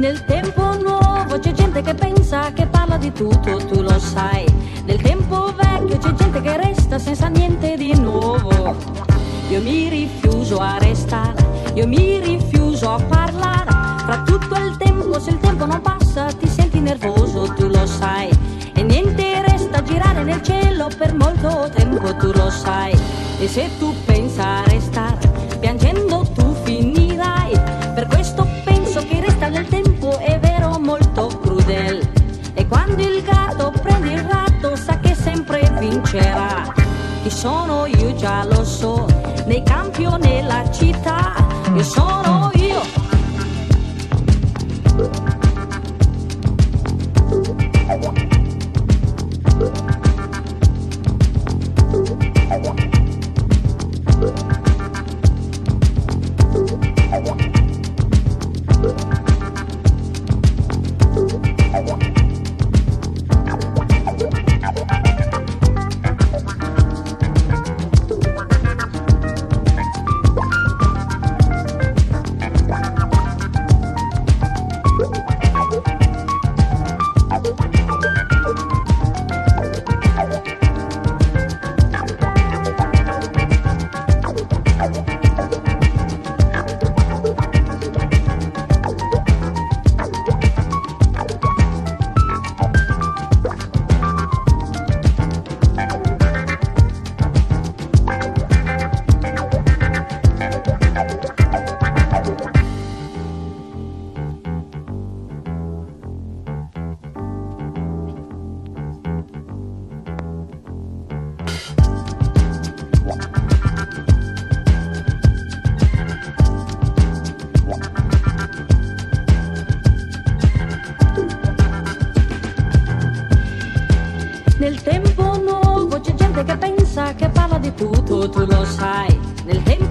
Nel tempo nuovo c'è gente che pensa, che parla di tutto, tu lo sai. Nel tempo vecchio c'è gente che resta senza niente di nuovo. Io mi rifiuso a restare, io mi rifiuso a parlare. Fra tutto il tempo, se il tempo non passa, ti senti nervoso, tu lo sai. E niente resta girare nel cielo per molto tempo, tu lo sai. E se tu vincerà. Chi sono io già lo so, nei campi o nella città, io sono io. Nel tu lo sai. Nel tempo